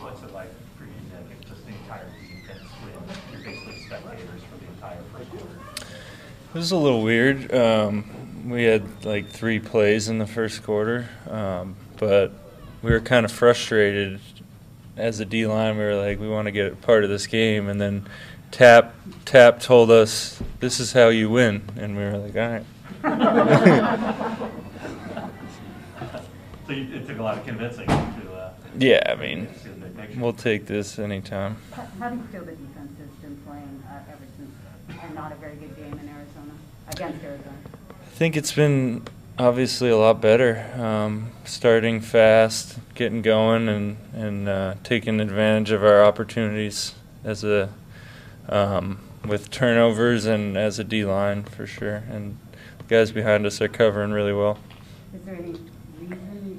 What's it like for you, Nick, if just the entire defense when you're basically spectators for the entire first quarter? It was a little weird. Um, we had like three plays in the first quarter, um, but we were kind of frustrated as a D line. We were like, we want to get a part of this game, and then Tap Tap told us this is how you win, and we were like, all right. So you- it took a lot of convincing to, uh, yeah, I mean, see the big picture. we'll take this anytime. How how do you feel the defense has been playing uh, ever since, and not a very good game in Arizona, against Arizona? I think it's been obviously a lot better. Um, starting fast, getting going, and and uh, taking advantage of our opportunities as a um, with turnovers and as a D line for sure. And the guys behind us are covering really well. Is there any reason you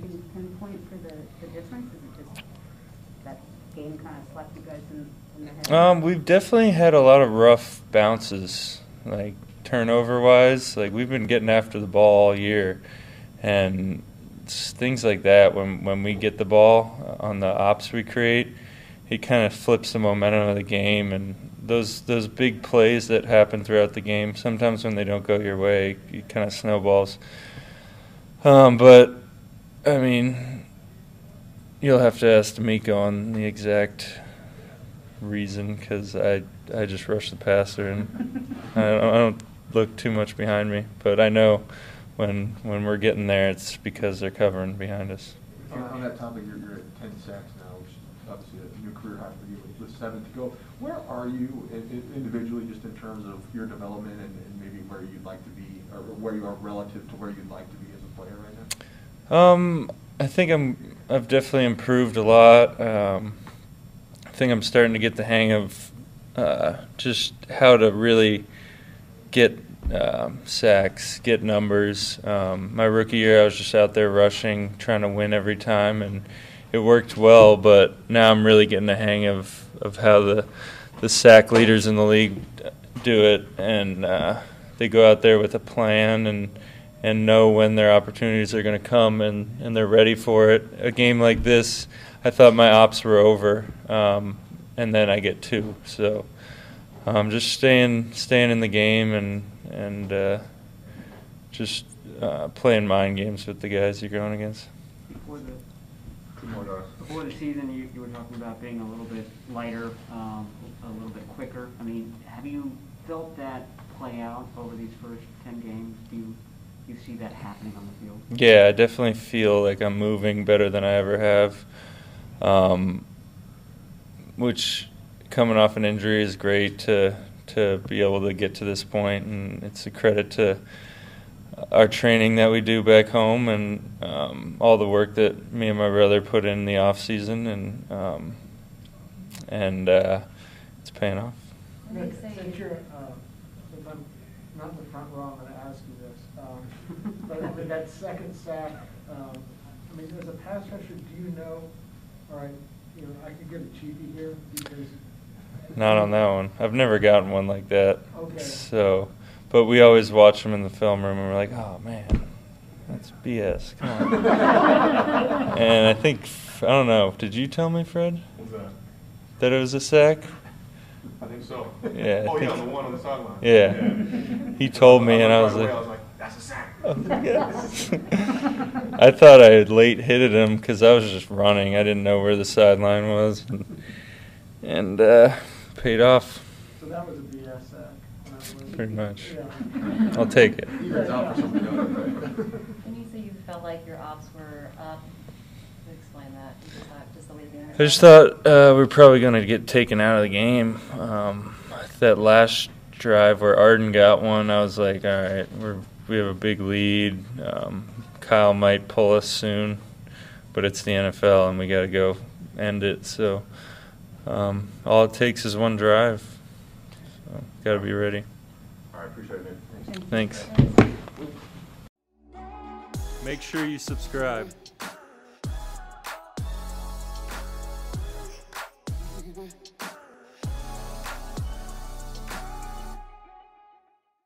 can pinpoint for the, the difference? Is it just that game kind of slapped you guys in, in the head? Um, we've definitely had a lot of rough bounces, like turnover wise. Like we've been getting after the ball all year, and things like that. When when we get the ball on the ops we create, it kind of flips the momentum of the game. And those those big plays that happen throughout the game, sometimes when they don't go your way, it kind of snowballs. Um, but I mean, you'll have to ask DeMeco on the exact reason because I I just rush the passer and I don't, I don't look too much behind me. But I know when when we're getting there, it's because they're covering behind us. On, on that topic, you're, you're at ten sacks now, which is obviously a new career high for you with, with seven to go. Where are you in, in- individually, just in terms of your development and, and maybe where you'd like to be, or where you are relative to where you'd like to be as a player right now? Um, I think I'm I've definitely improved a lot. Um, I think I'm starting to get the hang of uh, just how to really get um, sacks, get numbers. Um, my rookie year, I was just out there rushing, trying to win every time, and it worked well. But now I'm really getting the hang of, of how the the sack leaders in the league do it, and uh, they go out there with a plan and and know when their opportunities are going to come, and, and they're ready for it. A game like this, I thought my ops were over, um, and then I get two. So um, just staying staying in the game and and uh, just uh, playing mind games with the guys you're going against. Before the, before the season, you, you were talking about being a little bit lighter, um, a little bit quicker. I mean, have you felt that play out over these first ten games? Do you, you see that happening on the field? Yeah, I definitely feel like I'm moving better than I ever have. Um, which, coming off an injury, is great to to be able to get to this point, and it's a credit to our training that we do back home and um, all the work that me and my brother put in the off season, and um, and uh, it's paying off. Nick, Nick, since you're, uh, if I'm not in the front row, I'm gonna ask you this. Um, But I mean, that second sack, um, I mean, as a pass rusher, do you know, all right, you know, I could get a cheapie here because. Not on that one. I've never gotten one like that. Okay. So, but we always watch them in the film room, and we're like, "Oh man, that's BS." Come on. and I think I don't know. Did you tell me, Fred, What's that? that it was a sack? I think so. Yeah, Oh, yeah, the one on the sideline. Yeah. He told me, and I was right away, like, I was like, that's a sack. Yes. I thought I had late hitted him because I was just running. I didn't know where the sideline was, and, and uh, paid off. So that was a BS sack. in other words. Pretty much. Yeah. I'll take it. Defense out for something else. When you say you felt like your ops were up, to explain that, you just thought, just the way the I just thought uh, we are probably going to get taken out of the game. Um, that last drive where Arden got one, I was like, all right, we're we have a big lead. Um, Kyle might pull us soon, but it's the NFL and we got to go end it. So um, all it takes is one drive. So, got to be ready. All right, appreciate it. Thanks. Thanks. Make sure you subscribe. river.